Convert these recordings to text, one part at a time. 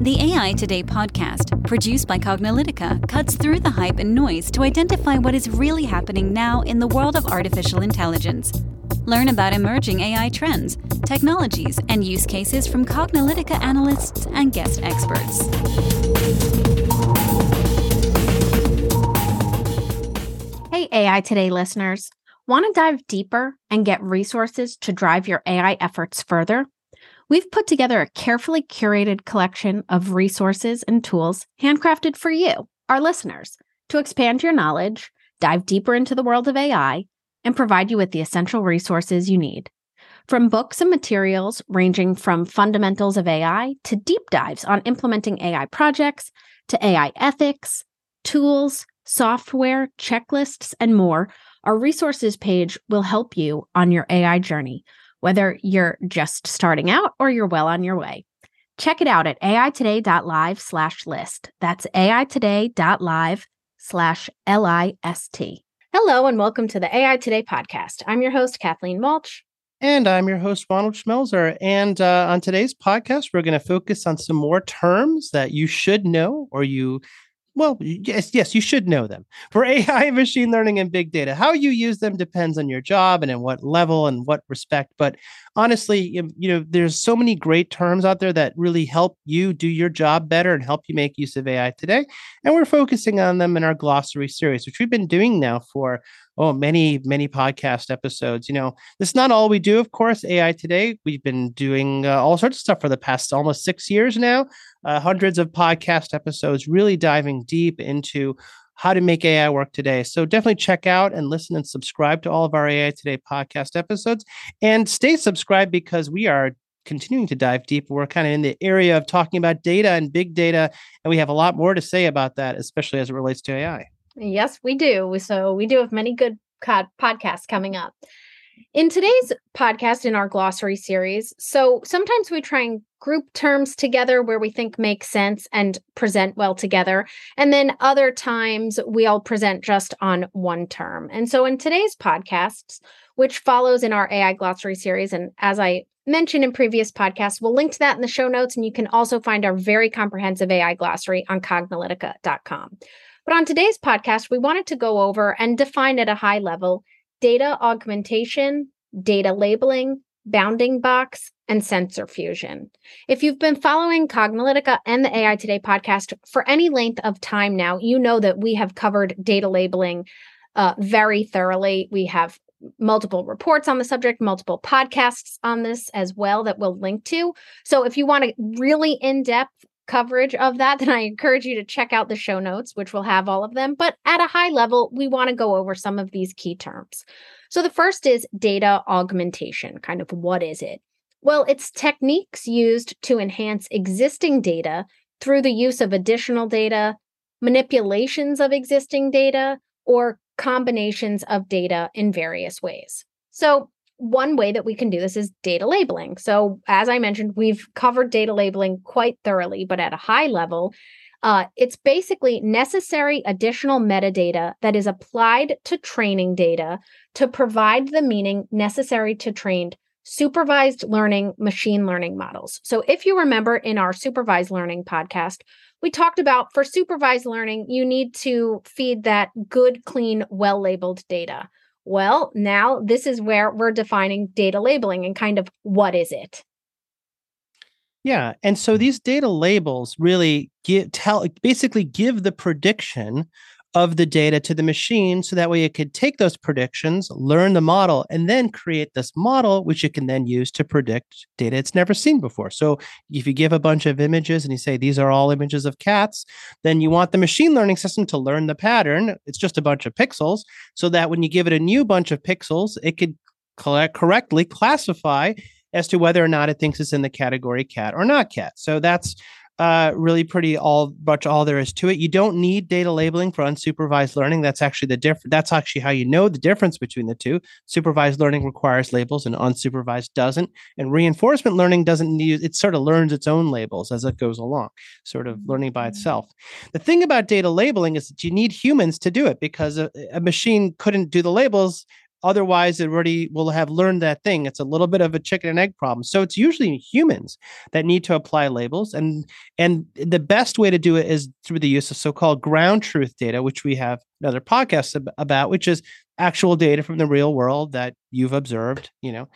The AI Today podcast, produced by Cognilytica, cuts through the hype and noise to identify what is really happening now in the world of artificial intelligence. Learn about emerging AI trends, technologies, and use cases from Cognilytica analysts and guest experts. Hey, AI Today listeners. Want to dive deeper and get resources to drive your AI efforts further? We've put together a carefully curated collection of resources and tools handcrafted for you, our listeners, to expand your knowledge, dive deeper into the world of AI, and provide you with the essential resources you need. From books and materials ranging from fundamentals of AI to deep dives on implementing AI projects to AI ethics, tools, software, checklists, and more, our resources page will help you on your AI journey whether you're just starting out or you're well on your way. Check it out at aitoday.live slash list. That's aitoday.live slash L-I-S-T. Hello and welcome to the AI Today podcast. I'm your host, Kathleen Walch. And I'm your host, Ronald Schmelzer. And uh, on today's podcast, we're going to focus on some more terms that you should know or you well, yes, yes, you should know them. For AI, machine learning, and big data, how you use them depends on your job and in what level and what respect. But honestly, you, know, there's so many great terms out there that really help you do your job better and help you make use of AI today. And we're focusing on them in our glossary series, which we've been doing now for oh many many podcast episodes you know this is not all we do of course ai today we've been doing uh, all sorts of stuff for the past almost six years now uh, hundreds of podcast episodes really diving deep into how to make AI work today. So definitely check out and listen and subscribe to all of our AI Today podcast episodes and stay subscribed because we are continuing to dive deep. We're kind of in the area of talking about data and big data, and we have a lot more to say about that, especially as it relates to AI. Yes, we do. So we do have many good podcasts coming up. In today's podcast, in our glossary series, so sometimes we try and group terms together where we think make sense and present well together. And then other times we all present just on one term. And so in today's podcasts, which follows in our AI glossary series, and as I mentioned in previous podcasts, we'll link to that in the show notes. And you can also find our very comprehensive AI glossary on cognilytica.com. But on today's podcast, we wanted to go over and define at a high level data augmentation, data labeling, bounding box, and sensor fusion. If you've been following Cognilytica and the AI Today podcast for any length of time now, you know that we have covered data labeling uh, very thoroughly. We have multiple reports on the subject, multiple podcasts on this as well that we'll link to. So if you want a really in depth coverage of that, then I encourage you to check out the show notes, which will have all of them. But at a high level, we want to go over some of these key terms. So the first is data augmentation. Kind of what is it? Well, it's techniques used to enhance existing data through the use of additional data, manipulations of existing data, or combinations of data in various ways. So, one way that we can do this is data labeling. So, as I mentioned, we've covered data labeling quite thoroughly, but at a high level, uh, it's basically necessary additional metadata that is applied to training data to provide the meaning necessary to trained supervised learning machine learning models. So, if you remember in our supervised learning podcast, we talked about for supervised learning, you need to feed that good, clean, well labeled data. Well, now this is where we're defining data labeling and kind of what is it? Yeah, and so these data labels really give tell basically give the prediction of the data to the machine so that way it could take those predictions, learn the model, and then create this model, which it can then use to predict data it's never seen before. So if you give a bunch of images and you say these are all images of cats, then you want the machine learning system to learn the pattern. It's just a bunch of pixels so that when you give it a new bunch of pixels, it could correctly classify as to whether or not it thinks it's in the category cat or not cat. So that's uh, really pretty all much all there is to it. You don't need data labeling for unsupervised learning. That's actually the difference. That's actually how you know the difference between the two. Supervised learning requires labels, and unsupervised doesn't. And reinforcement learning doesn't need. It sort of learns its own labels as it goes along, sort of learning by itself. The thing about data labeling is that you need humans to do it because a, a machine couldn't do the labels Otherwise, it already will have learned that thing. It's a little bit of a chicken and egg problem. So it's usually humans that need to apply labels. And and the best way to do it is through the use of so-called ground truth data, which we have another podcast about, which is actual data from the real world that you've observed, you know.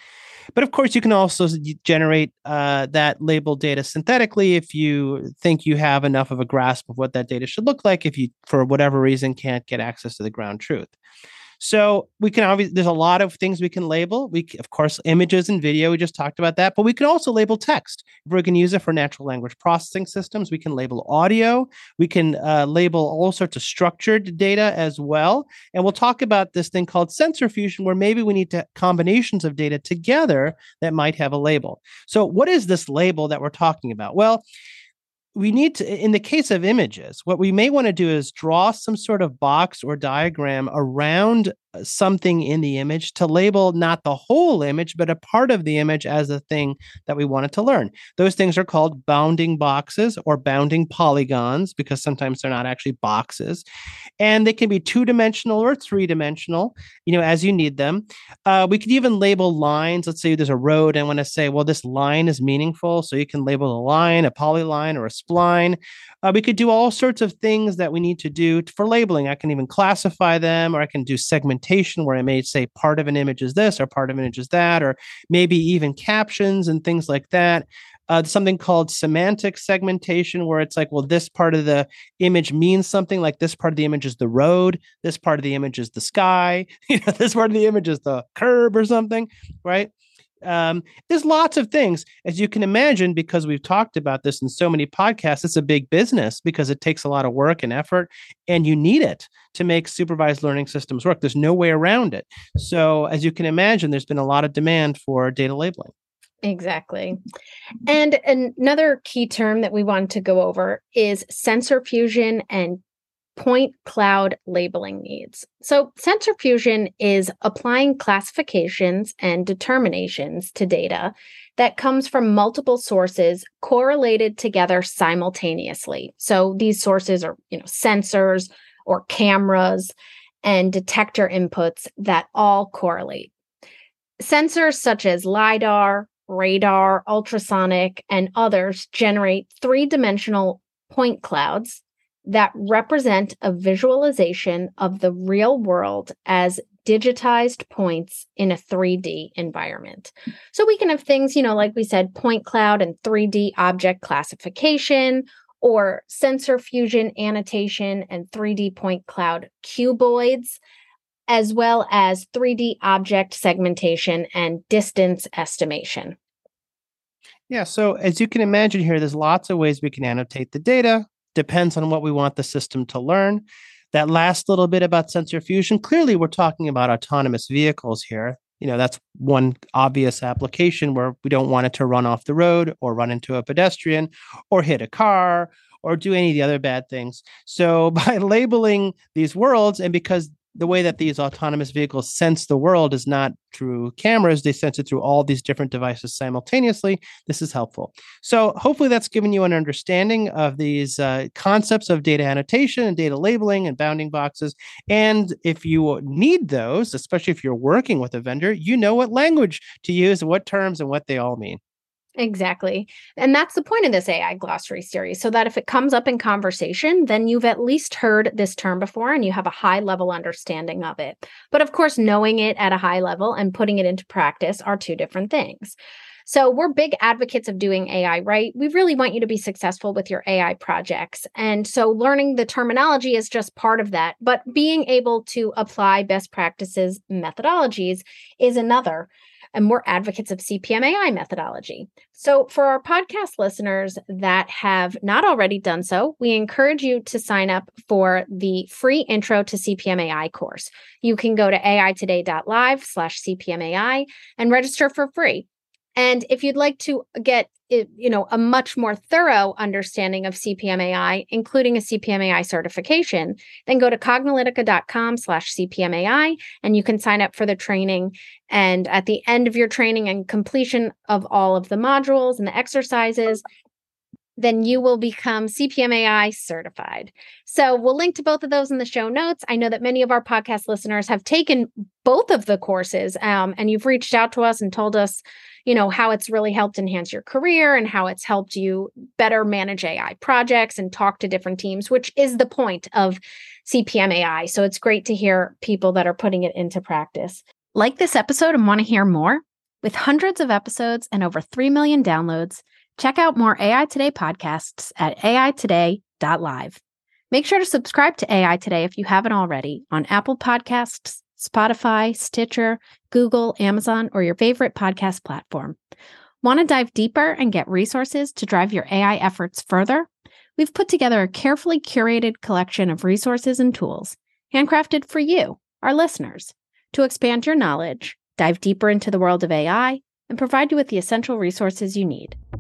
But of course, you can also generate uh, that label data synthetically if you think you have enough of a grasp of what that data should look like. If you, for whatever reason, can't get access to the ground truth. So we can obviously there's a lot of things we can label. We of course images and video. We just talked about that, but we can also label text. If we can use it for natural language processing systems, we can label audio. We can uh, label all sorts of structured data as well. And we'll talk about this thing called sensor fusion, where maybe we need to combinations of data together that might have a label. So what is this label that we're talking about? Well we need to in the case of images what we may want to do is draw some sort of box or diagram around something in the image to label not the whole image, but a part of the image as a thing that we wanted to learn. Those things are called bounding boxes or bounding polygons because sometimes they're not actually boxes. And they can be two dimensional or three dimensional, you know, as you need them. Uh, we could even label lines. Let's say there's a road and I want to say, well, this line is meaningful. So you can label a line, a polyline, or a spline. Uh, we could do all sorts of things that we need to do for labeling. I can even classify them, or I can do segmentation where I may say part of an image is this, or part of an image is that, or maybe even captions and things like that. Uh, something called semantic segmentation, where it's like, well, this part of the image means something like this part of the image is the road, this part of the image is the sky, you know, this part of the image is the curb or something, right? Um, there's lots of things as you can imagine because we've talked about this in so many podcasts it's a big business because it takes a lot of work and effort and you need it to make supervised learning systems work. There's no way around it. So as you can imagine there's been a lot of demand for data labeling. Exactly. And another key term that we want to go over is sensor fusion and point cloud labeling needs. So, sensor fusion is applying classifications and determinations to data that comes from multiple sources correlated together simultaneously. So, these sources are, you know, sensors or cameras and detector inputs that all correlate. Sensors such as LiDAR, radar, ultrasonic, and others generate three dimensional point clouds that represent a visualization of the real world as digitized points in a 3D environment. So we can have things, you know, like we said, point cloud and 3D object classification, or sensor fusion annotation and 3D point cloud cuboids, as well as 3D object segmentation and distance estimation. Yeah, so as you can imagine here, there's lots of ways we can annotate the data depends on what we want the system to learn. That last little bit about sensor fusion, clearly we're talking about autonomous vehicles here. You know, that's one obvious application where we don't want it to run off the road or run into a pedestrian or hit a car or do any of the other bad things. So by labeling these worlds and because the way that these autonomous vehicles sense the world is not through cameras they sense it through all these different devices simultaneously. This is helpful. So hopefully that's given you an understanding of these uh, concepts of data annotation and data labeling and bounding boxes. And if you need those especially if you're working with a vendor you know what language to use what terms and what they all mean Exactly. And that's the point of this AI glossary series. So that if it comes up in conversation, then you've at least heard this term before and you have a high level understanding of it. But of course, knowing it at a high level and putting it into practice are two different things. So we're big advocates of doing AI right. We really want you to be successful with your AI projects. And so learning the terminology is just part of that. But being able to apply best practices methodologies is another and we're advocates of CPMAI methodology. So, for our podcast listeners that have not already done so, we encourage you to sign up for the free intro to CPMAI course. You can go to aitoday.live slash CPMAI and register for free. And if you'd like to get you know a much more thorough understanding of CPMAI, including a CPMAI certification, then go to cognilytica.com slash CPMAI and you can sign up for the training. And at the end of your training and completion of all of the modules and the exercises, then you will become CPMAI certified. So we'll link to both of those in the show notes. I know that many of our podcast listeners have taken both of the courses um, and you've reached out to us and told us, you know, how it's really helped enhance your career and how it's helped you better manage AI projects and talk to different teams, which is the point of CPMAI. So it's great to hear people that are putting it into practice. Like this episode and want to hear more? With hundreds of episodes and over 3 million downloads, Check out more AI Today podcasts at aitoday.live. Make sure to subscribe to AI Today if you haven't already on Apple Podcasts, Spotify, Stitcher, Google, Amazon, or your favorite podcast platform. Want to dive deeper and get resources to drive your AI efforts further? We've put together a carefully curated collection of resources and tools, handcrafted for you, our listeners, to expand your knowledge, dive deeper into the world of AI, and provide you with the essential resources you need.